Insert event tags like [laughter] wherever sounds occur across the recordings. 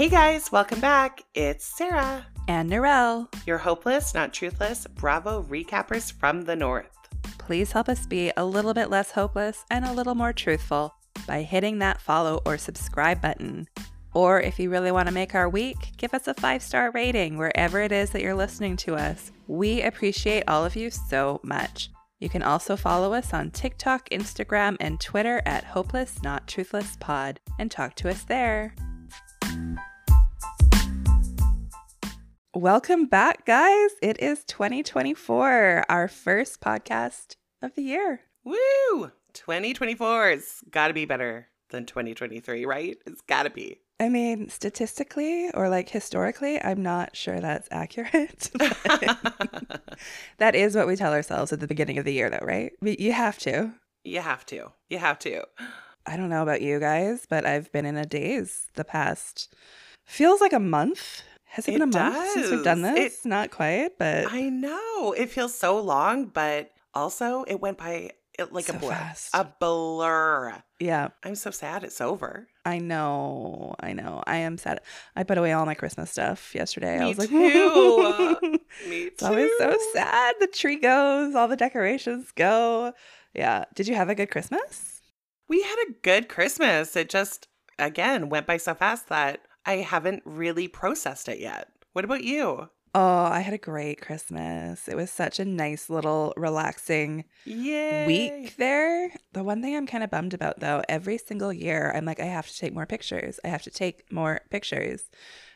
Hey guys, welcome back. It's Sarah, And Narelle, your hopeless, not truthless Bravo recappers from the North. please help us be a little bit less hopeless and a little more truthful by hitting that follow or subscribe button. Or if you really want to make our week, give us a five star rating wherever it is that you're listening to us. We appreciate all of you so much. You can also follow us on TikTok, Instagram, and Twitter at Hopeless Not Truthless Pod and talk to us there. Welcome back, guys. It is 2024, our first podcast of the year. Woo! 2024 has got to be better than 2023, right? It's got to be. I mean, statistically or like historically, I'm not sure that's accurate. [laughs] that is what we tell ourselves at the beginning of the year, though, right? You have to. you have to. You have to. I don't know about you guys, but I've been in a daze the past feels like a month. Has it, It been a month since we've done does. this? Not quite, but I know. It feels so long, but also it went by it like So a blur. fast. A blur. yeah, I'm so sad it's over. I know. I know. I am sad. I put away all my Christmas stuff yesterday. I was like, too. [laughs] Me too. It's always so sad. The tree goes, all the decorations go. Yeah. Did you have a good Christmas? We had a good Christmas. It just, again, went by so fast that I haven't really processed it yet. What about you? Oh, I had a great Christmas. It was such a nice little relaxing Yay. week there. The one thing I'm kind of bummed about though, every single year I'm like, I have to take more pictures. I have to take more pictures.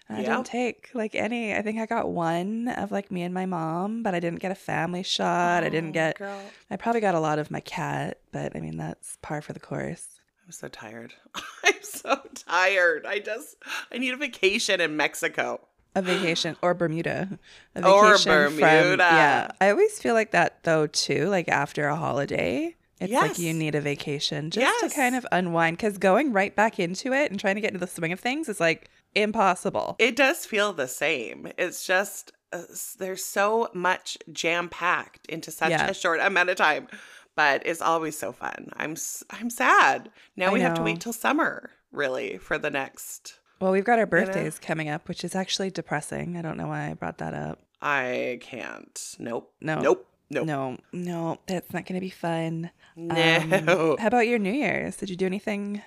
And I didn't take like any. I think I got one of like me and my mom, but I didn't get a family shot. I didn't Oh, get, Girl, I probably got a lot of my cat, but I mean, that's par for the course. I'm so tired. [laughs] I'm so tired. I just, I need a vacation in Mexico. A vacation or Bermuda. A Or From, Bermuda. yeah. I always feel like that though too, like after a holiday. It's like you need a vacation just Yes. to kind of unwind because going right back into it and trying to get into the swing of things is like impossible. It does feel the same. It's just, uh, there's so much jam packed into such Yeah. a short amount of time. But it's always so fun. I'm I'm sad. Now I we have to wait till summer, really, for the next well, we've got our know? birthdays coming up, which is actually depressing. I don't know why I brought that up. I can't. Nope. No. Nope. Nope. No, no, that's not going to be fun. Um, No. how about your New Year's? Did you do anything?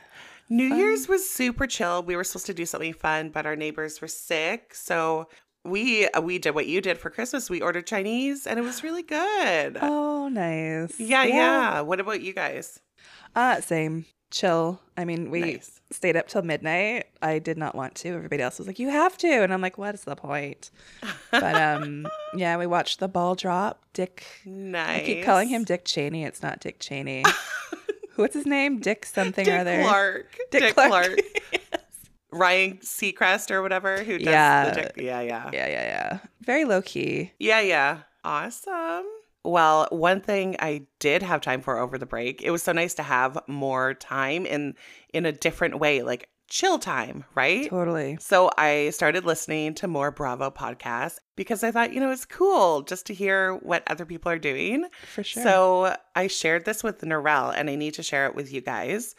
New fun? Year's was super chill. We were supposed to do something fun, but our neighbors were sick, so we uh, we did what you did for Christmas. We ordered Chinese, and it was really good. [gasps] Oh, nice. yeah, yeah, What about you guys? Uh, same. Chill. I mean, we Nice. stayed up till midnight. I did not want to. Everybody else was like, "You have to," and I'm like, "What is the point?" But um, [laughs] yeah, we watched the ball drop. Dick. nice. I keep calling him Dick Cheney. It's not Dick Cheney. [laughs] What's his name? Dick something Dick or other. Clark. Dick, Clark. [laughs] Ryan Seacrest or whatever who does Yeah. the. Yeah, yeah. yeah, yeah, yeah. Very low key. Yeah, yeah. Awesome. Well, one thing I did have time for over the break, it was so nice to have more time in in a different way, like chill time, right? Totally. So I started listening to more Bravo podcasts because I thought, you know, it's cool just to hear what other people are doing. For sure. So I shared this with Narelle and I need to share it with you guys.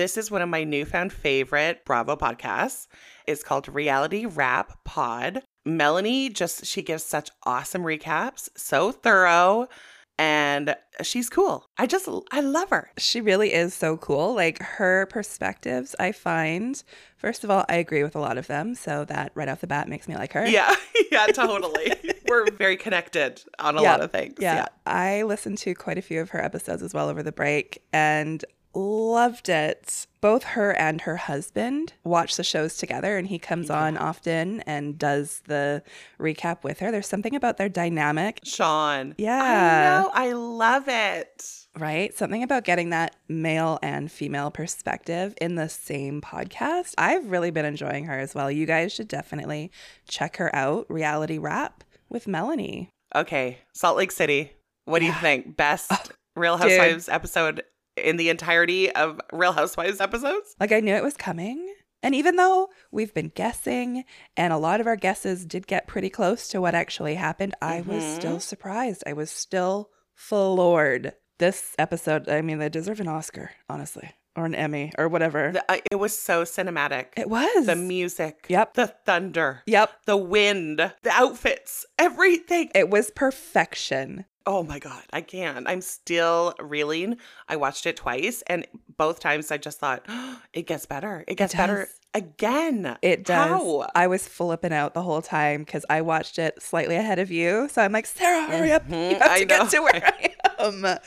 This is one of my newfound favorite Bravo podcasts. It's called Reality Wrap Pod. Melanie just, she gives such awesome recaps, so thorough, and she's cool. I just, I love her. She really is so cool. Like her perspectives, I find, first of all, I agree with a lot of them. So that right off the bat makes me like her. Yeah, [laughs] yeah, totally. [laughs] We're very connected on a Yeah, lot of things. Yeah. I listened to quite a few of her episodes as well over the break and loved it. Both her and her husband watch the shows together and he comes on often and does the recap with her. There's something about their dynamic, Shawn. Yeah. I know. I love it. right? Something about getting that male and female perspective in the same podcast. I've really been enjoying her as well. You guys should definitely check her out. Reality Wrap with Melanie. Okay, Salt Lake City. What do you think? Best oh, Real dude. Housewives episode in the entirety of Real Housewives episodes? Like I knew it was coming. And even though we've been guessing and a lot of our guesses did get pretty close to what actually happened, I was Mhm. still surprised. I was still floored. This episode, I mean, they deserve an Oscar, honestly. or an Emmy or whatever. The- uh, it was so cinematic. it was. the music. Yep. The thunder. Yep. The wind. The outfits. Everything. It was perfection. Oh my God. I can't. I'm still reeling. I watched it twice, and both times I just thought, [gasps] it gets better. It gets better again. It does. How? I was flipping out the whole time because I watched it slightly ahead of you. So I'm like, Sarah, hurry up. [laughs] You Mhm, have I to get know. to where [laughs] I am.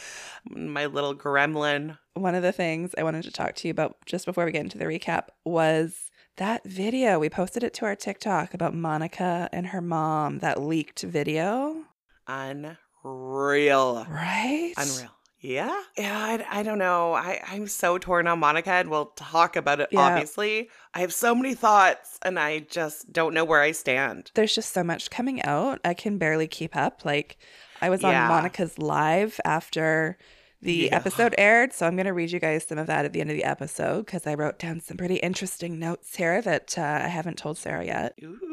[laughs] My little gremlin. One of the things I wanted to talk to you about just before we get into the recap was that video. We posted it to our TikTok about Monica and her mom, that leaked video. Unreal. Right? Unreal. Yeah. Yeah. I, I don't know. I, I'm so torn on Monica, and we'll talk about it, Yeah. obviously. I have so many thoughts, and I just don't know where I stand. There's just so much coming out. I can barely keep up. Like, I was on Yeah. Monica's live after the Yeah. episode aired. So I'm going to read you guys some of that at the end of the episode because I wrote down some pretty interesting notes here that uh, I haven't told Sarah yet. Ooh.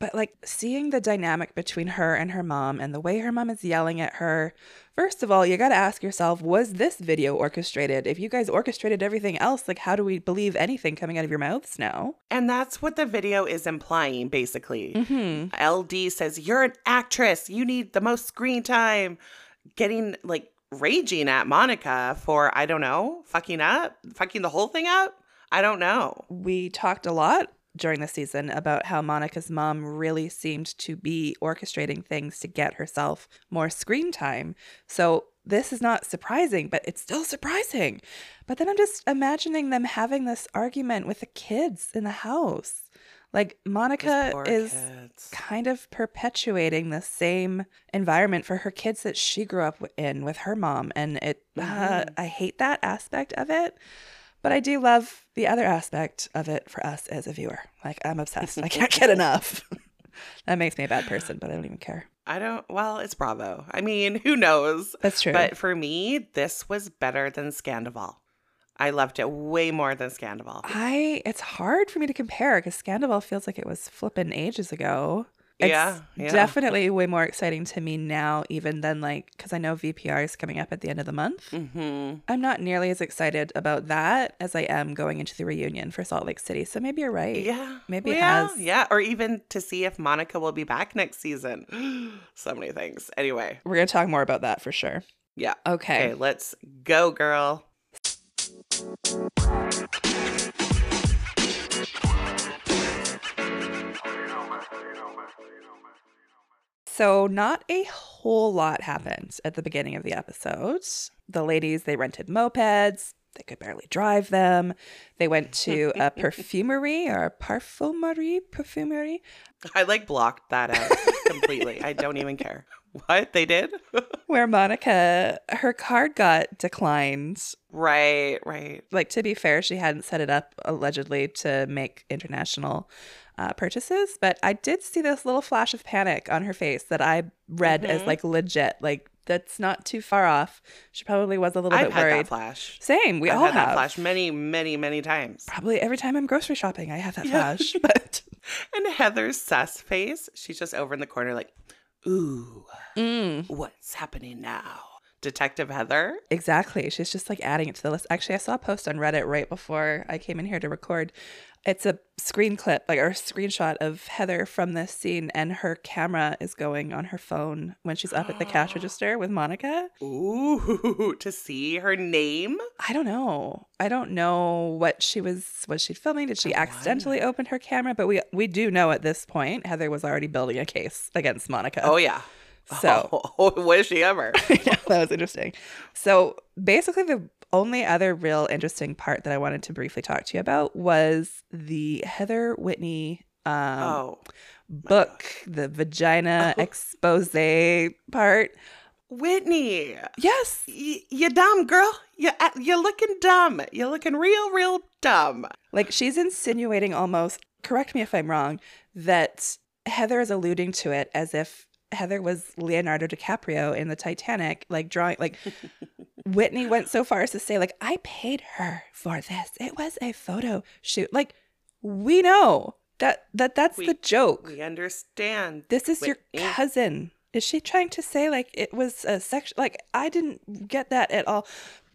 But like seeing the dynamic between her and her mom and the way her mom is yelling at her. First of all, you got to ask yourself, was this video orchestrated? If you guys orchestrated everything else, like how do we believe anything coming out of your mouths now? And that's what the video is implying, basically. Mm-hmm. LD says, You're an actress. You need the most screen time. Getting like raging at Monica for, I don't know, fucking up, fucking the whole thing up. I don't know. We talked a lot during the season about how Monica's mom really seemed to be orchestrating things to get herself more screen time. So this is not surprising, but it's still surprising. But then I'm just imagining them having this argument with the kids in the house. Like Monica is kids. kind of perpetuating the same environment for her kids that she grew up in with her mom and it uh, Mhm. i hate that aspect of it but i do love the other aspect of it for us as a viewer like i'm obsessed i [laughs] can't get enough [laughs] that makes me a bad person but i don't even care I don't, well, it's Bravo. I mean, who knows? that's true But for me, this was better than Scandoval. I loved it way more than Scandoval. i it's hard for me to compare because scandoval feels like it was flipping ages ago It's yeah. definitely way more exciting to me now even than like because i know vpr is coming up at the end of the month hmm I'm not nearly as excited about that as I am going into the reunion for Salt Lake City. So maybe you're right. Yeah. Maybe it yeah, has- Yeah. Or even to see if Monica will be back next season. [gasps] so many things. Anyway. We're going to talk more about that for sure. Yeah. Okay. Okay, let's go, girl. So, not a whole lot happened at the beginning of the episode. The ladies, they rented mopeds. They could barely drive them. They went to a [laughs] perfumery or a parfumerie, perfumery, I like blocked that out completely. I don't even care. [laughs] What? They did? [laughs] where Monica, her card got declined right, right. like to be fair, she hadn't set it up allegedly to make international uh, purchases, but I did see this little flash of panic on her face that I read as Mhm. like legit. Like that's not too far off. She probably was a little I've bit had worried. that flash. Same, we all have. I've all had have. that flash many, many, many times. Probably every time I'm grocery shopping, I have that Yeah. flash. [laughs] But And Heather's sus face, she's just over in the corner like, ooh, Mm, what's happening now? Detective Heather? exactly, she's just like adding it to the list. Actually, I saw a post on Reddit right before I came in here to record. It's a screen clip, like or a screenshot of Heather from this scene, and her camera is going on her phone when she's up at the cash [gasps] register with Monica. Ooh, [laughs] to see her name? I don't know. I don't know what she was. Was she filming? Did she I accidentally open her camera? But we we do know at this point Heather was already building a case against Monica. Oh, yeah. so [laughs] Oh, was she ever? [laughs] yeah, that was interesting. So basically, the only other real interesting part that I wanted to briefly talk to you about was the Heather Whitney um, oh. book, the vagina Oh. [laughs] expose part. Whitney, Yes. y- you dumb girl. You uh, you're looking dumb. You're looking real, real dumb. Like she's insinuating almost, correct me if I'm wrong, that Heather is alluding to it as if Heather was Leonardo DiCaprio in the Titanic, like drawing, like [laughs] Whitney went so far as to say, like, I paid her for this. It was a photo shoot. Like, we know that that that's We- the joke. We understand. this is your cousin. Is she trying to say like it was a sex? Like I didn't get that at all.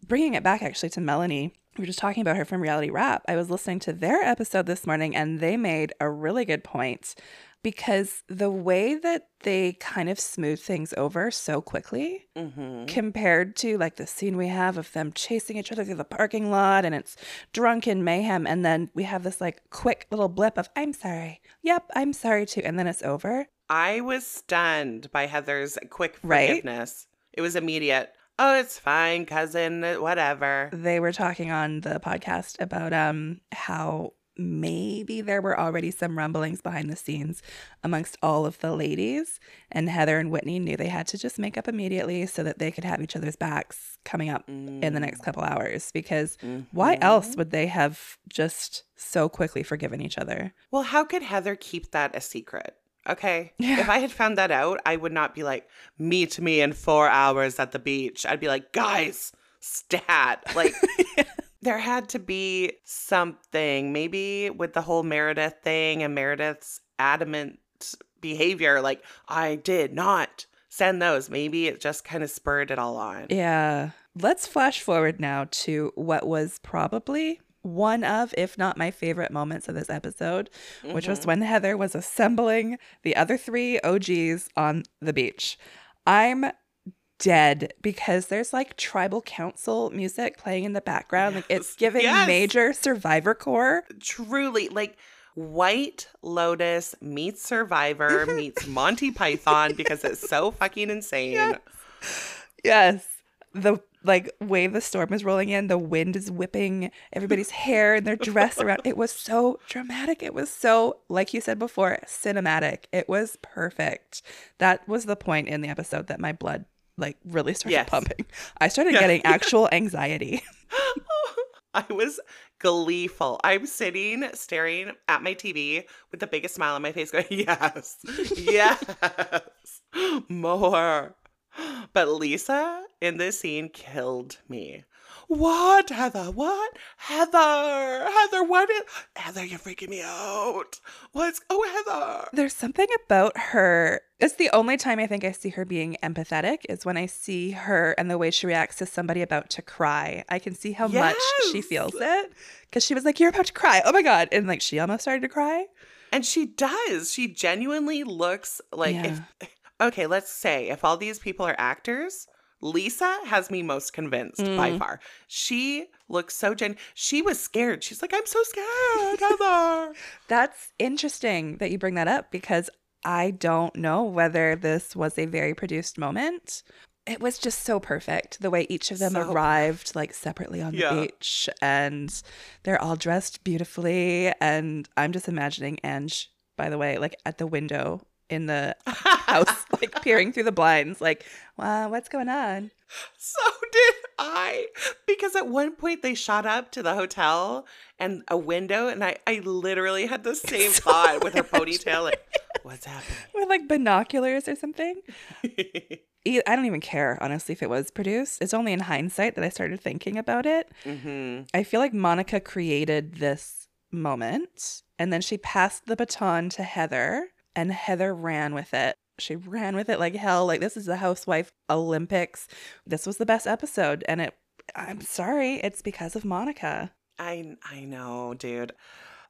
Bringing it back actually to Melanie we were just talking about her from Reality Wrap. I was listening to their episode this morning and they made a really good point because the way that they kind of smooth things over so quickly Mm-hmm. compared to like the scene we have of them chasing each other through the parking lot and it's drunken mayhem and then we have this like quick little blip of I'm sorry. Yep, I'm sorry too and then it's over. I was stunned by Heather's quick Right? forgiveness. It was immediate. Oh, it's fine, cousin. Whatever. They were talking on the podcast about um how maybe there were already some rumblings behind the scenes amongst all of the ladies and Heather and Whitney knew they had to just make up immediately so that they could have each other's backs coming up in the next couple hours because why mm-hmm. else would they have just so quickly forgiven each other? Well, how could Heather keep that a secret? Okay. Yeah. If I had found that out, I would not be like, meet me in four hours at the beach. I'd be like, guys, stat. Like, [laughs] there had to be something, maybe with the whole Meredith thing and Meredith's adamant behavior. Like, I did not send those. Maybe it just kind of spurred it all on. Yeah. Let's flash forward now to what was probably one of, if not my favorite moments of this episode, which was mm-hmm. when Heather was assembling the other three OGs on the beach. I'm dead because there's like tribal council music playing in the background. Like it's giving Yes. major survivor core. truly like White Lotus meets Survivor [laughs] meets Monty Python because it's so fucking insane. Yes. The like way the storm is rolling in, the wind is whipping everybody's hair and their dress around. It was so dramatic. It was so, like you said before, cinematic. It was perfect. That was the point in the episode that my blood like really started Yes. pumping. I started Yeah. getting [laughs] actual anxiety. I was gleeful. I'm sitting staring at my TV with the biggest smile on my face, going, [laughs] Yes, yes, more. But Lisa in this scene killed me. What, Heather? What? Heather! Heather, what is. Heather, you're freaking me out. What's. Oh, Heather! There's something about her. It's the only time I think I see her being empathetic is when I see her and the way she reacts to somebody about to cry. I can see how much she feels it because she was like, "You're about to cry! Oh my god!" And like she almost started to cry. And she does. She genuinely looks like if okay, let's say if all these people are actors, Lisa has me most convinced by Mm. far. She looks so gen she was scared. She's like, I'm so scared, Heather. [laughs] That's interesting that you bring that up because I don't know whether this was a very produced moment. It was just so perfect the way each of them So arrived like separately on the beach and they're all dressed beautifully and I'm just imagining Ange by the way like at the window in the [laughs] house like peering through the blinds like wow what's going on so did I. Because at one point they shot up to the hotel and a window, and I, I literally had the [laughs] same So thought with her ponytail. Like, what's happening? with like binoculars or something [laughs] I don't even care, honestly, if it was produced. It's only in hindsight that I started thinking about it. hmm I feel like Monica created this moment and then she passed the baton to Heather and Heather ran with it. She ran with it like hell. Like, this is the Housewife Olympics. This was the best episode. And it, I'm sorry, it's because of Monica. I I know, dude.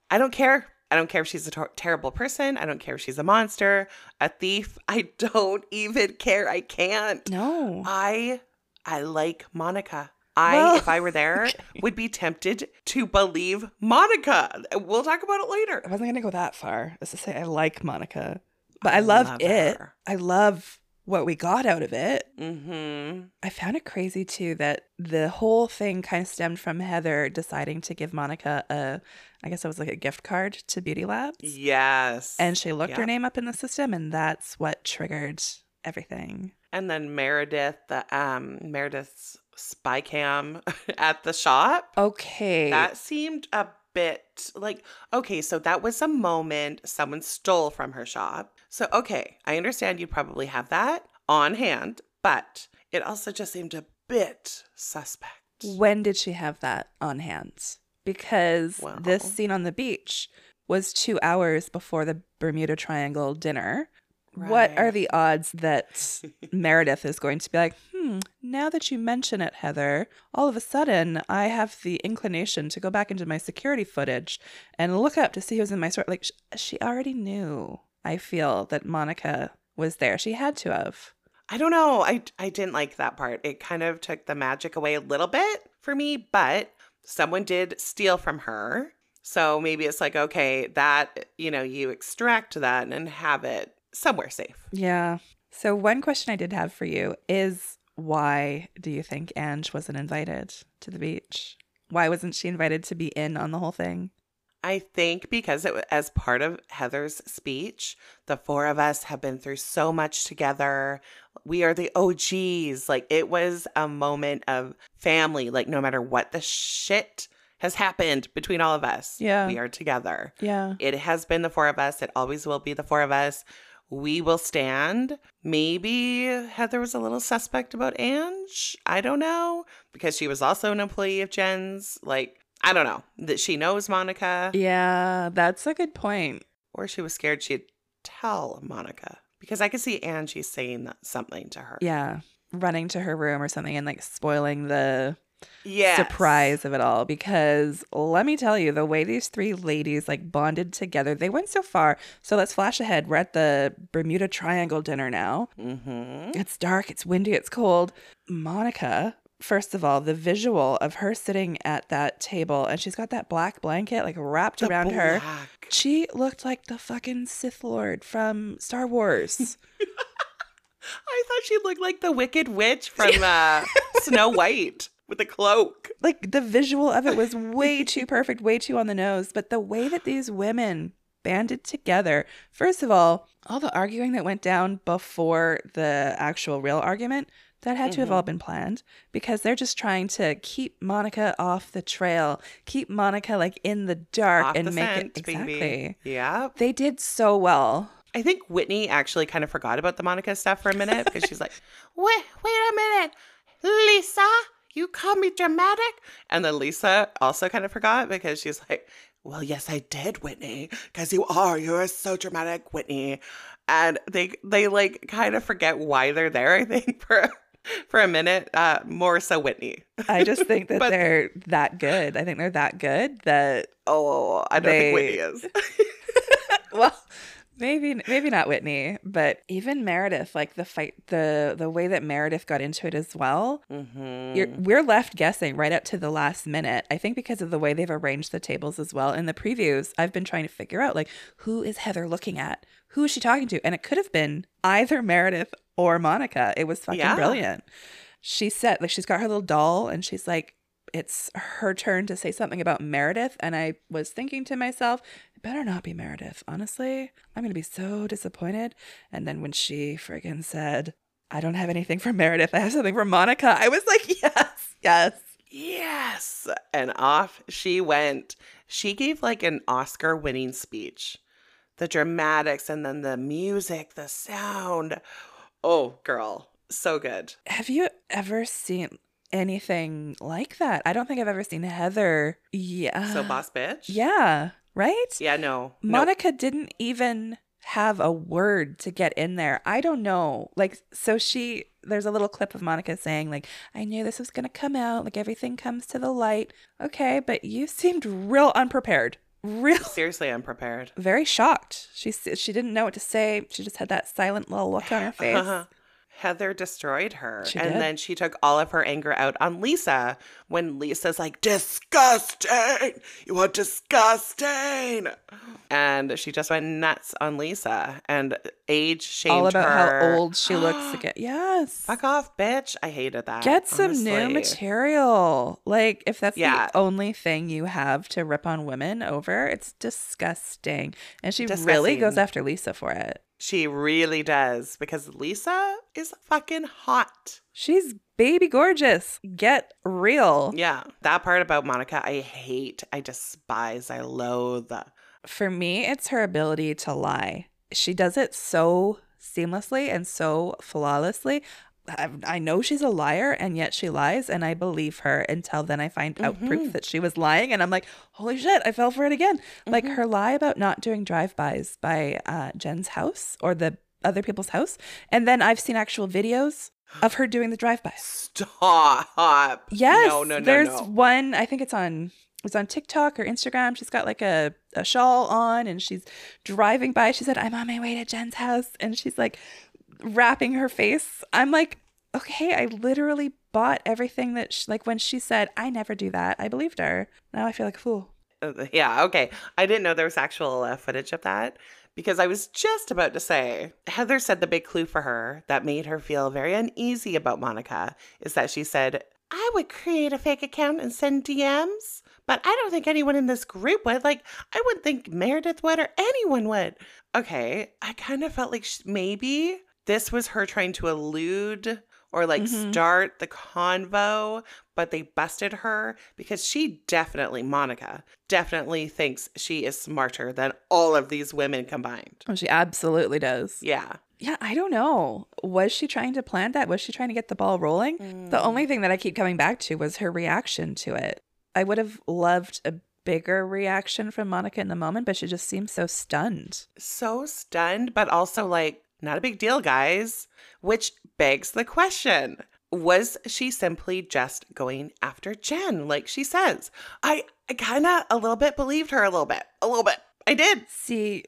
I don't care. I don't care if she's a tor- terrible person. I don't care if she's a monster, a thief. [laughs] I don't even care. I can't. No. I I like Monica. I, Well, if I were there, [laughs] would be tempted to believe Monica. We'll talk about it later. I wasn't going to go that far as to say I like Monica, but I, love, love it. I love what we got out of it. Mm-hmm. I found it crazy too that the whole thing kind of stemmed from Heather deciding to give Monica a, I guess it was like a gift card to Beauty Labs. Yes. And she looked her name up in the system, and that's what triggered everything. And then Meredith, the um Meredith's spy cam [laughs] at the shop. Okay. That seemed a bit like okay, so that was a moment someone stole from her shop. So okay, I understand you'd probably have that on hand, but it also just seemed a bit suspect. when did she have that on hand? Because this scene on the beach was two hours before the Bermuda Triangle dinner. What are the odds that [laughs] Meredith is going to be like, hmm, now that you mention it, Heather, all of a sudden I have the inclination to go back into my security footage and look up to see who's in my store. Like, sh- she already knew, I feel, that Monica was there. She had to have. I don't know. I I didn't like that part. It kind of took the magic away a little bit for me, but someone did steal from her. So maybe it's like, okay, that, you know, you extract that and have it somewhere safe. Yeah. So, one question I did have for you is why do you think Ange wasn't invited to the beach? Why wasn't she invited to be in on the whole thing? I think because it was as part of Heather's speech, the four of us have been through so much together. We are the OGs. Like it was a moment of family. Like no matter what the shit has happened between all of us, Yeah. we are together. Yeah. It has been the four of us. It always will be the four of us. We will stand. Maybe Heather was a little suspect about Ange. I don't know because she was also an employee of Jen's. Like, I don't know that she knows Monica Yeah, that's a good point. or she was scared she'd tell Monica because I could see Angie saying something to her. Yeah. Running to her room or something and like spoiling the Yes. surprise of it all because let me tell you the way these three ladies like bonded together they went so far. So let's flash ahead. We're at the bermuda triangle dinner now. Mm-hmm. it's dark it's windy it's cold. Monica first of all the visual of her sitting at that table and she's got that black blanket like wrapped around her. she looked like the fucking sith lord from star wars. [laughs] I thought she looked like the Wicked Witch from uh, [laughs] Snow White with a cloak. like the visual of it was [laughs] way too perfect, way too on the nose. But the way that these women banded together, first of all, all the arguing that went down before the actual real argument, that had to have Mhm. all been planned because they're just trying to keep Monica off the trail, keep Monica like in the dark Off and the make scent, it exactly. baby. Yeah. They did so well. I think Whitney actually kind of forgot about the Monica stuff for a minute because she's like, wait, wait a minute. Lisa, you call me dramatic? And then Lisa also kind of forgot because she's like, well, yes, I did, Whitney, because you are. You're so dramatic, Whitney. And they they like kind of forget why they're there, I think, [laughs] for for a minute. Uh, more so Whitney. I just think that [laughs] But- they're that good. I think they're that good that Oh, I don't They- think Whitney is. [laughs] well maybe maybe not whitney but even meredith like the fight the the way that meredith got into it as well mm-hmm. you're, we're left guessing right up to the last minute. I think because of the way they've arranged the tables as well. In the previews i've been trying to figure out like who is heather looking at? Who is she talking to? And it could have been either meredith or monica. It was fucking Yeah. brilliant. She said like she's got her little doll and she's like it's her turn to say something about Meredith. And I was thinking to myself, it better not be Meredith. Honestly, I'm going to be so disappointed. And then when she friggin' said, I don't have anything for Meredith, I have something for Monica, I was like, [laughs] yes, yes. Yes. And off she went. She gave like an Oscar winning speech. The dramatics and then the music, the sound. Oh, girl. So good. Have you ever seen anything like that? I don't think I've ever seen Heather. Yeah. So boss bitch. Yeah. Right? Yeah, no. Monica didn't even have a word to get in there. I don't know. Like, so she, there's a little clip of Monica saying, like, I knew this was going to come out. Like, everything comes to the light. Okay, but you [laughs] seemed real unprepared. Real, [laughs] Seriously unprepared. very shocked. She she didn't know what to say. She just had that silent little look on her [laughs] face. Uh-huh. Heather destroyed her. She and did. then she took all of her anger out on Lisa when Lisa's like, disgusting. You are disgusting. And she just went nuts on Lisa and age shamed All about her. how old she looks [gasps] again. Yes. Fuck off, bitch. I hated that. Get some new material. Like, if that's Yeah. the only thing you have to rip on women over, it's disgusting. And she really goes after Lisa for it. She really does because Lisa is fucking hot. She's baby gorgeous. Get real. Yeah. That part about Monica, I hate. I despise. I loathe. For me, it's her ability to lie. She does it so seamlessly and so flawlessly. I, I know she's a liar and yet she lies and I believe her until then I find out Mm-hmm. proof that she was lying and I'm like, holy shit, I fell for it again. Like Mm-hmm. her lie about not doing drive-bys by uh, Jen's house or the other people's house. And then I've seen actual videos of her doing the drive-by. Stop. Yes, No, no, no, there's no. one. I think it's on it's on TikTok or Instagram. She's got like a a shawl on, and she's driving by. She said, "I'm on my way to Jen's house," and she's like wrapping her face. I'm like, okay, I literally bought everything that sh like when she said, "I never do that." I believed her. Now I feel like a fool. Uh, Yeah, okay. I didn't know there was actual uh, footage of that because I was just about to say Heather said the big clue for her that made her feel very uneasy about Monica is that she said, I would create a fake account and send DMs, but I don't think anyone in this group would. Like, I wouldn't think Meredith would or anyone would. Okay, I kind of felt like maybe this was her trying to elude or like Mhm. start the convo, but they busted her because she definitely, Monica, definitely thinks she is smarter than all of these women combined. Oh, she absolutely does. Yeah. Yeah, I don't know. Was she trying to plant that? Was she trying to get the ball rolling? The only thing that I keep coming back to was her reaction to it. I would have loved a bigger reaction from Monica in the moment, but she just seems so stunned. so stunned, but also like, not a big deal, guys. Which begs the question was she simply just going after Jen, like she says? I, I kind of a little bit believed her a little bit. A little bit. I did. See,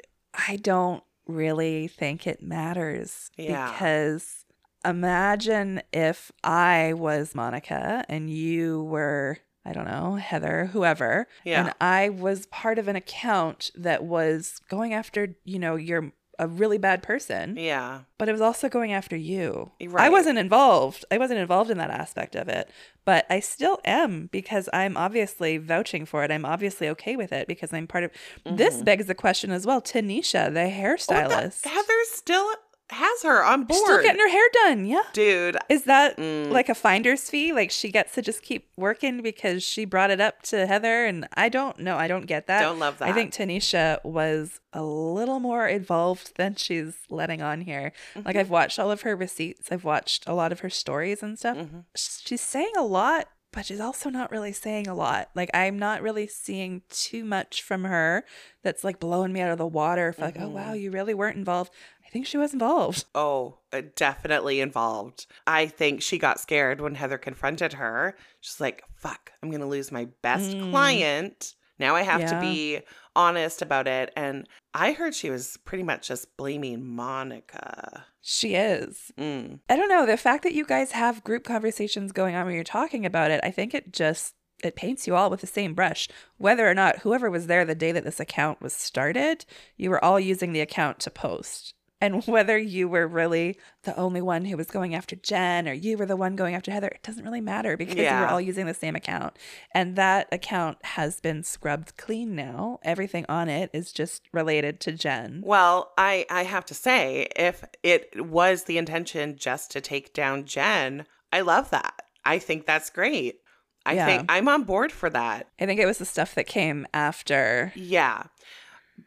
I don't really think it matters Yeah. because imagine if I was Monica and you were, I don't know, Heather, whoever, Yeah. and I was part of an account that was going after, you know, you're a really bad person, Yeah. but it was also going after you. I wasn't involved. I wasn't involved in that aspect of it, but I still am because I'm obviously vouching for it. I'm obviously okay with it because I'm part of. This mm-hmm. begs the question as well. Tanisha, the Oh, hairstylist, the- Heather still has her on board. still getting her hair done. Yeah. Dude, Is that Mm. like a finder's fee? Like she gets to just keep working because she brought it up to Heather? And I don't know. I don't get that. Don't love that. I think Tanisha was a little more involved than she's letting on here. Mm-hmm. Like I've watched all of her receipts, I've watched a lot of her stories and stuff. Mm-hmm. She's saying a lot, but she's also not really saying a lot. Like I'm not really seeing too much from her that's like blowing me out of the water. For like, oh wow, Mm-hmm. you really weren't involved. I think she was involved. Oh, uh, definitely involved. I think she got scared when Heather confronted her. She's like, fuck, I'm going to lose my best Mm. client. Now I have to be honest about it. And I heard she was pretty much just blaming Monica. She is. Mm. I don't know. The fact that you guys have group conversations going on when you're talking about it, I think it just it paints you all with the same brush. Whether or not whoever was there the day that this account was started, you were all using the account to post. And [laughs] whether you were really the only one who was going after Jen or you were the one going after Heather, it doesn't really matter because you Yeah. were all using the same account. And that account has been scrubbed clean now. Everything on it is just related to Jen. Well, I, I have to say, if it was the intention just to take down Jen, I love that. I think that's great. I Yeah. think I'm on board for that. I think it was the stuff that came after Yeah.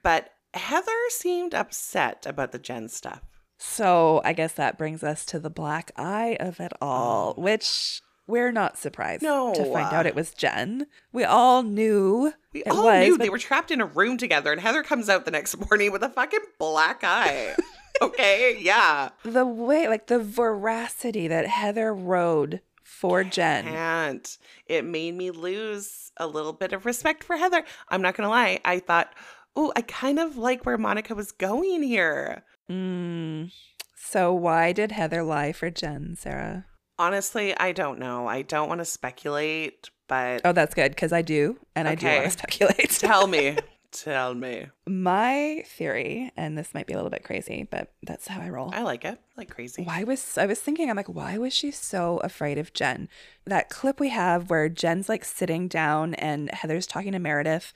But Heather seemed upset about the Jen stuff. So I guess that brings us to the black eye of it all, Oh. which we're not surprised no. to find out uh, it was Jen. We all knew We all was, knew but they were trapped in a room together, and Heather comes out the next morning with a fucking black eye. [laughs] okay, yeah. the way, like the veracity that Heather rode for Jen. And it made me lose a little bit of respect for Heather. I'm not going to lie. I thought, oh, I kind of like where Monica was going here. Mm. So why did Heather lie for Jen, Sarah? Honestly, I don't know. I don't want to speculate, but Oh, that's good because I do, and I do want to [laughs] speculate. tell me. [laughs] Tell me. My theory, and this might be a little bit crazy, but that's how I roll. I like it. Like crazy. Why was I was thinking I'm like why was she so afraid of Jen? That clip we have where Jen's like sitting down and Heather's talking to Meredith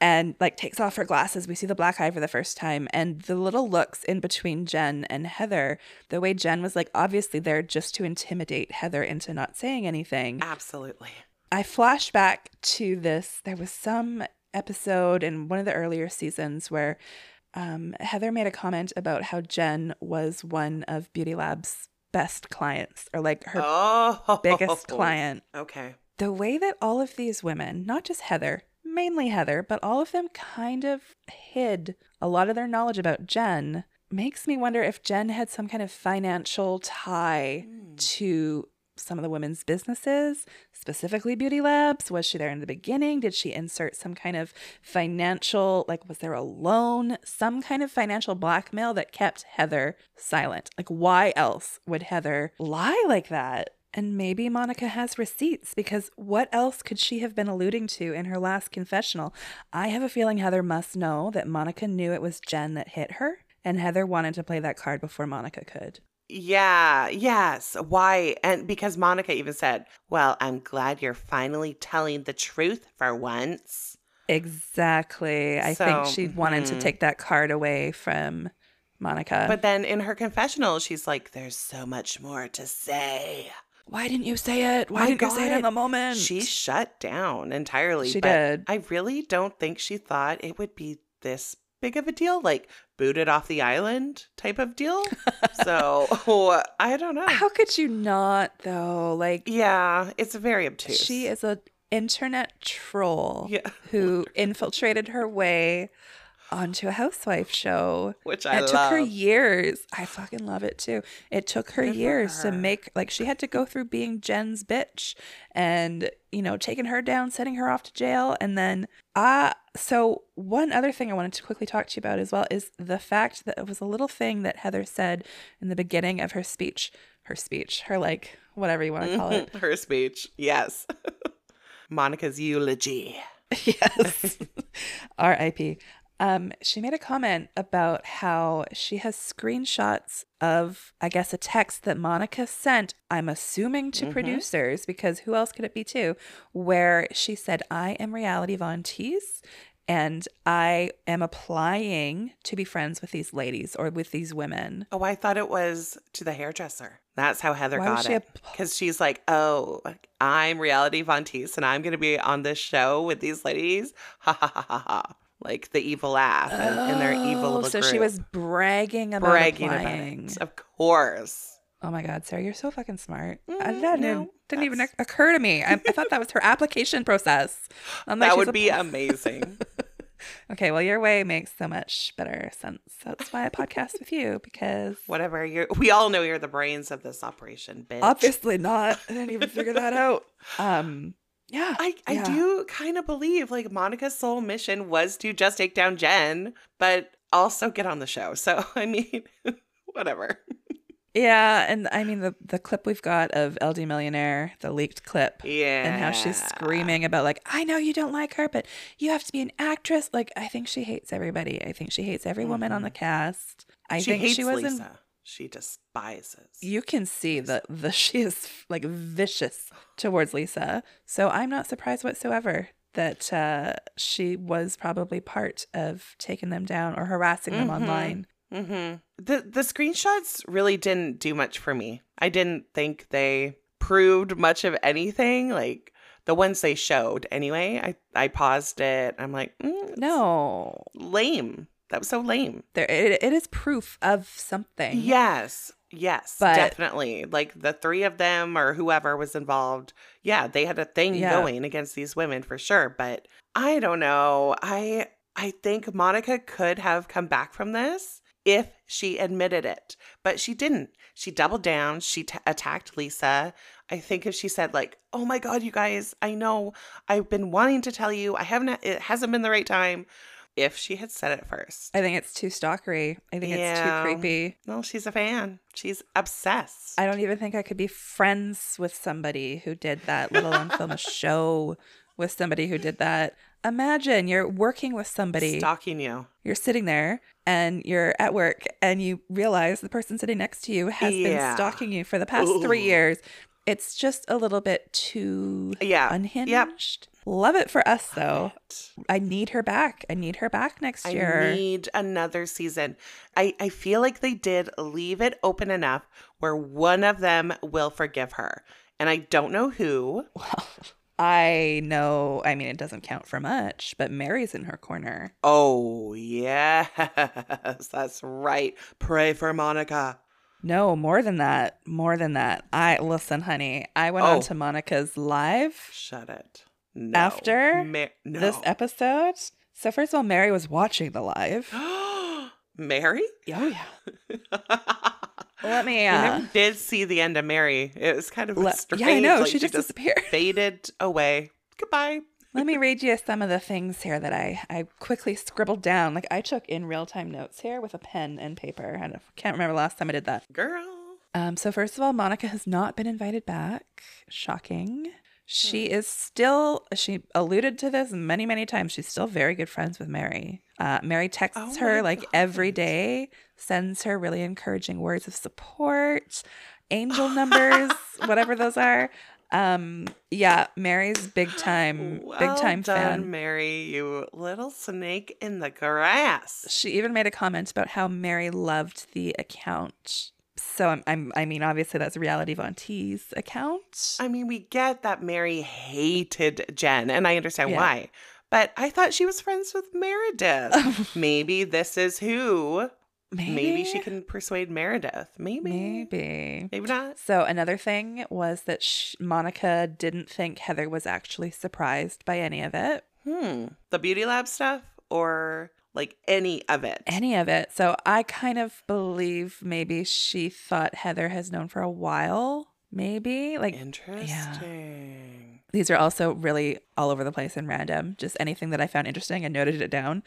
and like takes off her glasses. We see the black eye for the first time and the little looks in between Jen and Heather. The way Jen was like obviously there just to intimidate Heather into not saying anything. Absolutely. I flash back to this. There was some episode in one of the earlier seasons where um, Heather made a comment about how Jen was one of Beauty Lab's best clients or like her oh, biggest [laughs] client. Okay. The way that all of these women, not just Heather, mainly Heather, but all of them kind of hid a lot of their knowledge about Jen makes me wonder if Jen had some kind of financial tie hmm. to some of the women's businesses, specifically Beauty Labs. Was she there in the beginning? Did she insert some kind of financial, like, was there a loan, some kind of financial blackmail that kept Heather silent? Like, why else would Heather lie like that? And maybe Monica has receipts because what else could she have been alluding to in her last confessional? I have a feeling Heather must know that Monica knew it was Jen that hit her, and Heather wanted to play that card before Monica could. Yeah, yes. Why? And because Monica even said, Well, I'm glad you're finally telling the truth for once. Exactly. I So, think she wanted to mhm. take that card away from Monica. But then in her confessional, she's like, There's so much more to say. Why didn't you say it? Why My didn't you say it in the moment? She shut down entirely. She but did. I really don't think she thought it would be this big of a deal, like booted off the island type of deal. so [laughs] I don't know. How could you not though? Like Yeah, it's very obtuse. she is a internet troll Yeah. who infiltrated her way onto a housewife show. which I it took her years. I fucking love it too. It took her Good years to make like she had to go through being Jen's bitch and you know taking her down, sending her off to jail, and then ah. so one other thing I wanted to quickly talk to you about as well is the fact that it was a little thing that Heather said in the beginning of her speech. Her speech, her like whatever you want to call it. [laughs] her speech. Yes. [laughs] Monica's eulogy. [laughs] yes. R.I.P. Um, she made a comment about how she has screenshots of, I guess, a text that Monica sent, I'm assuming to Mhm. producers, because who else could it be to, where she said, I am Reality Von Tease and I am applying to be friends with these ladies or with these women. Oh, I thought it was to the hairdresser. That's how Heather Why got it. Because she's like, oh, I'm Reality Von Tease and I'm going to be on this show with these ladies. Ha ha ha ha ha. Like the evil laugh and, and their evil Oh, So she was bragging about bragging applying. about it. Of course. Oh my God, Sarah, you're so fucking smart. I, Mm, that no, didn't, didn't even occur to me. I, I thought that was her application process. I'm like, that would a- be amazing. [laughs] okay. Well, your way makes so much better sense. That's why I podcast with you because Whatever. You're, we all know you're the brains of this operation, bitch. obviously not. I didn't even figure that out. Um, yeah, I, I yeah. do kind of believe like Monica's sole mission was to just take down Jen, but also get on the show. So, [laughs] I mean, [laughs] whatever. Yeah, and I mean the the clip we've got of LD Millionaire, the leaked clip. Yeah. And how she's screaming about like, I know you don't like her, but you have to be an actress. Like, I think she hates everybody. I think she hates every woman on the cast. I Mm-hmm. she think she was Lisa. She despises. you can see that the [laughs] she is like vicious towards Lisa. So I'm not surprised whatsoever that uh, she was probably part of taking them down or harassing them Mhm. online. hmm The the screenshots really didn't do much for me. I didn't think they proved much of anything. Like the ones they showed, anyway. I I paused it. I'm like, mm, No, lame. That was so lame. there it, it is proof of something. Yes. Yes, But- definitely. Like the three of them or whoever was involved. Yeah, they had a thing Yeah. going against these women for sure, but I don't know. I I think Monica could have come back from this if she admitted it, but she didn't. She doubled down. She t- attacked Lisa. I think if she said like, "Oh my god, you guys, I know I've been wanting to tell you. I haven't it hasn't been the right time." If she had said it first. I think it's too stalkery. I think it's too creepy. No, she's a fan. She's obsessed. I don't even think I could be friends with somebody who did that, let alone film a [laughs] show with somebody who did that. Imagine you're working with somebody, stalking you. you're sitting there and you're at work and you realize the person sitting next to you has been stalking you for the past three years. It's just a little bit too Yeah. unhinged. Love it for us though. I need her back. I need her back next I year. I need another season. I, I feel like they did leave it open enough where one of them will forgive her. And I don't know who. Well, [laughs] I know, I mean, it doesn't count for much, but Mary's in her corner. Oh, yes. [laughs] That's right. Pray for Monica. No, more than that. More than that. I listen, honey. I went Oh. on to Monica's live Shut it. No. After Ma- no. this episode. So first of all, Mary was watching the live. [gasps] Mary? Oh yeah. [laughs] Let me. I Uh, never did see the end of Mary. It was kind of let- strange. yeah, I know. like, she just disappeared. [laughs] faded away. Goodbye. Let me [laughs] read you some of the things here that I, I quickly scribbled down. Like I took in real time notes here with a pen and paper. I can't remember last time I did that. Girl. Um, so first of all, Monica has not been invited back. Shocking. She is still. She alluded to this many, many times. She's still very good friends with Mary. Uh, Mary texts Oh her like every God. day, sends her really encouraging words of support, angel [laughs] numbers, whatever those are. Um, yeah, Mary's big time, big time done, fan. Mary, you little snake in the grass. She even made a comment about how Mary loved the account. So I'm, I'm I mean, obviously that's Reality Von Tease's account. I mean, we get that Mary hated Jen, and I understand Yeah. why. But I thought she was friends with Meredith. [laughs] Maybe this is who. Maybe, Maybe she can persuade Meredith. Maybe. Maybe. Maybe not. So another thing was that sh- Monica didn't think Heather was actually surprised by any of it. Hmm. The beauty lab stuff or like any of it? Any of it. So I kind of believe maybe she thought Heather has known for a while. Maybe like Interesting. these are also really all over the place and random. Just anything that I found interesting, I noted it down.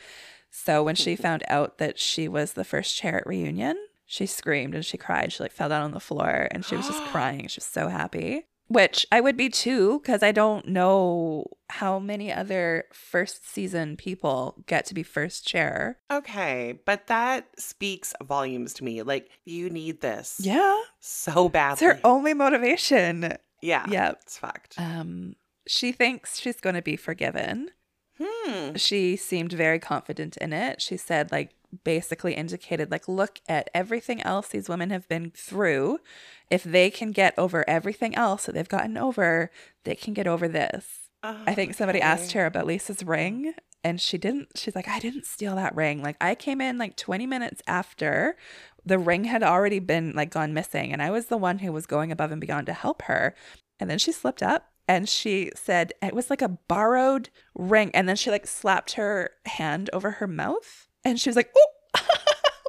So when she [laughs] found out that she was the first chair at reunion, she screamed and she cried. She like fell down on the floor and she was just [gasps] crying. She was so happy. Which I would be too, because I don't know how many other first season people get to be first chair. Okay, but that speaks volumes to me. Like you need this Yeah. so It's badly. her only motivation. yeah, Yeah. it's fucked. Um, she thinks she's going to be forgiven. Hmm. she seemed very confident in it. She said, like, basically indicated, like, look at everything else these women have been through. If they can get over everything else that they've gotten over, they can get over this. I think oh, somebody asked Okay. her about Lisa's ring, and she didn't. She's like, I didn't steal that ring. Like, I came in like 20 minutes after the ring had already been like gone missing, and I was the one who was going above and beyond to help her. And then she slipped up and she said it was like a borrowed ring. And then she like slapped her hand over her mouth, and she was like, oh, [laughs] oh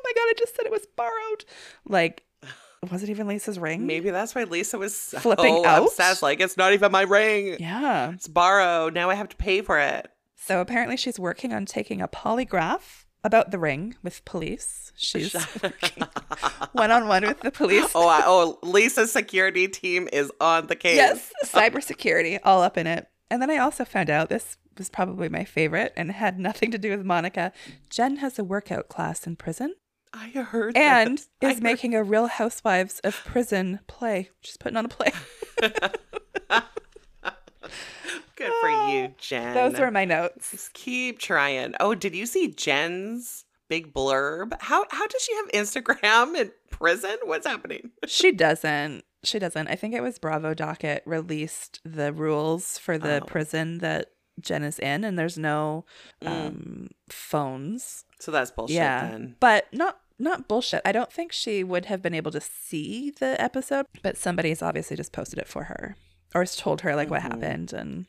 my god, I just said it was borrowed. Like, was it even Lisa's ring? Maybe that's why Lisa was so Flipping out? obsessed. Like it's not even my ring. Yeah. It's borrowed. Now I have to pay for it. So apparently she's working on taking a polygraph about the ring with police. She's one on one with the police. oh, I, oh, Lisa's security team is on the case. yes, [laughs] cybersecurity all up in it. And then I also found out this was probably my favorite and had nothing to do with Monica. Jen has a workout class in prison I heard and. [laughs] I is heard- making a Real Housewives of Prison play. She's putting on a play. [laughs] Good for you, ah, Jen. Those were my notes. Just keep trying. Oh, did you see Jen's big blurb? How how does she have Instagram in prison? What's happening? [laughs] She doesn't. She doesn't. I think it was Bravo Docket released the rules for the Oh. prison that Jen is in, and there's no Mm. um, phones. So that's bullshit yeah, then. but not not bullshit. I don't think she would have been able to see the episode, but somebody's obviously just posted it for her or has told her like what Mhm. happened, and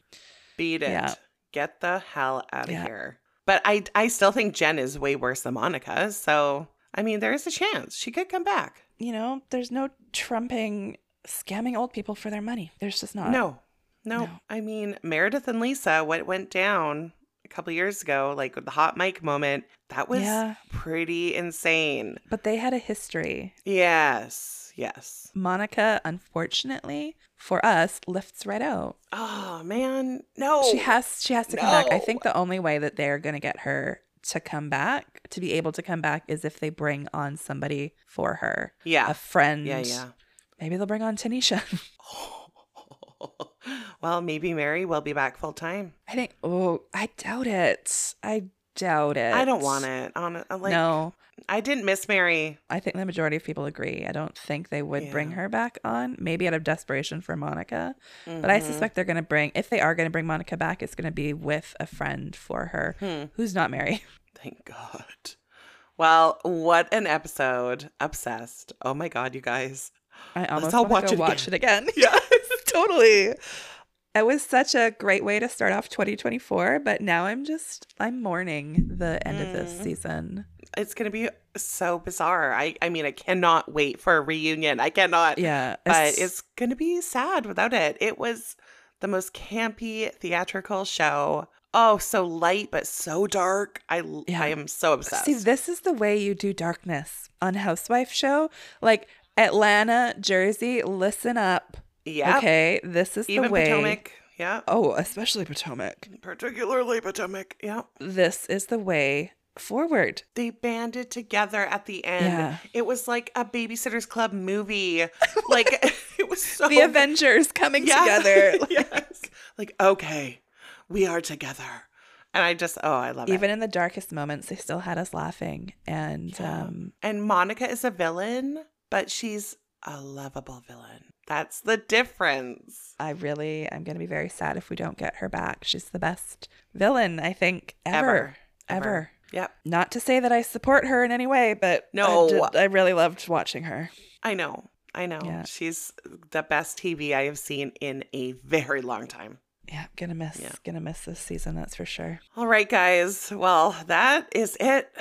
Beat it. Yeah. Get the hell out of Yeah. here. But I I still think Jen is way worse than Monica. So I mean, there is a chance she could come back. you know, there's no trumping scamming old people for their money. There's just not. No, no, No. I mean, Meredith and Lisa, what went down a couple years ago, like the hot mic moment, that was Yeah. pretty insane. but they had a history. Yes, yes. Monica, unfortunately for us, lifts right out. Oh man, no. She has she has to come back. I think the only way that they're going to get her to come back, to be able to come back is if they bring on somebody for her. Yeah. A friend. Yeah, yeah. Maybe they'll bring on Tanisha. [laughs] [laughs] well, maybe Mary will be back full time. I think oh, I doubt it. I doubt it. I don't want it. On like, no. I didn't miss Mary. I think the majority of people agree. I don't think they would bring her back on, maybe out of desperation for Monica. But I Mhm. suspect they're going to bring, if they are going to bring Monica back, it's going to be with a friend for her Hmm. who's not Mary. Thank God. Well, what an episode. Obsessed. Oh my God, you guys. I almost want watch to go it watch it again. [laughs] Yeah. Totally. It was such a great way to start off 2024, but now I'm just, I'm mourning the end of this Mm. season. It's going to be so bizarre. I, I mean, I cannot wait for a reunion. I cannot. Yeah. But it's going to be sad without it. It was the most campy theatrical show. Oh, so light, but so dark. I, Yeah. I am so obsessed. See, this is the way you do darkness on Housewife show. Like Atlanta, Jersey, listen up. Yeah. Okay, this is Even the way. Potomac. Yeah. Oh, especially Potomac. Particularly Potomac. Yeah. This is the way forward. They banded together at the end. Yeah. It was like a Babysitter's Club movie. [laughs] like, [laughs] it was so. The Avengers coming Yeah. together. [laughs] Like, yes. Like, okay, we are together. And I just, oh, I love it. Even in the darkest moments, they still had us laughing. And Yeah. um, And Monica is a villain, but she's a lovable villain. That's the difference. I really, I'm going to be very sad if we don't get her back. She's the best villain, I think, ever. Ever. Ever. Yep. Not to say that I support her in any way, but No. I, did- I really loved watching her. I know. I know. Yeah. She's the best TV I have seen in a very long time. Yeah, gonna miss, Yeah. gonna miss this season. That's for sure. All right, guys. Well, that is it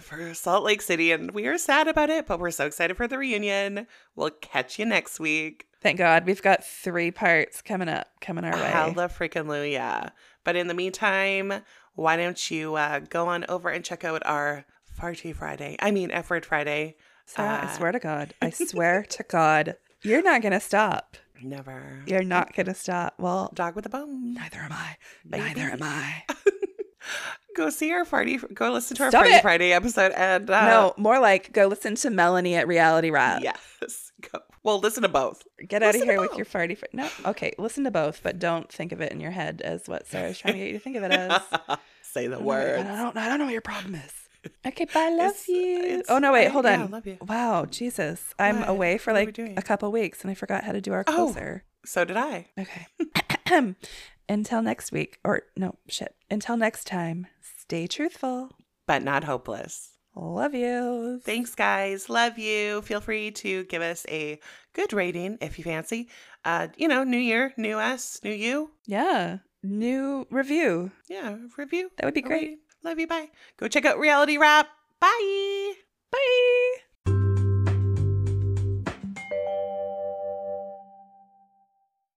for Salt Lake City. And we are sad about it, but we're so excited for the reunion. We'll catch you next week. Thank God we've got three parts coming up, coming our way. Hella freaking Luya. But in the meantime, why don't you uh, go on over and check out our Farty Friday? I mean, F Word Friday. Sarah, Uh, I swear to God, I [laughs] swear to God, you're not gonna stop. Never. You're not gonna stop. Well, Dog with a bone. neither am I. Baby. Neither am I. [laughs] Go see our party. Go listen to our Stop Farty it. Friday episode. And uh, no, more like go listen to Melanie at Reality Wrap. Yes. [laughs] Go. Well, listen to both. Get out of here with your farty. Fr- no, okay, listen to both, but don't think of it in your head as what Sarah's trying to get you to think of it as. [laughs] Say the know- words. I don't. I don't know what your problem is. [laughs] Okay, bye. Love It's- you. it's- Oh no, wait, I- hold yeah, I love you. Wow, Jesus, I'm What? away for What like a couple weeks, and I forgot how to do our closer. Oh. So did I. Okay. [clears throat] Until next week, or no, shit. Until next time, stay truthful. But not hopeless. Love you. Thanks, guys. Love you. Feel free to give us a good rating if you fancy. Uh, you know, new year, new us, new you. Yeah. New review. Yeah, review. That would be great. Love you. Bye. Go check out Reality Wrap. Bye. Bye.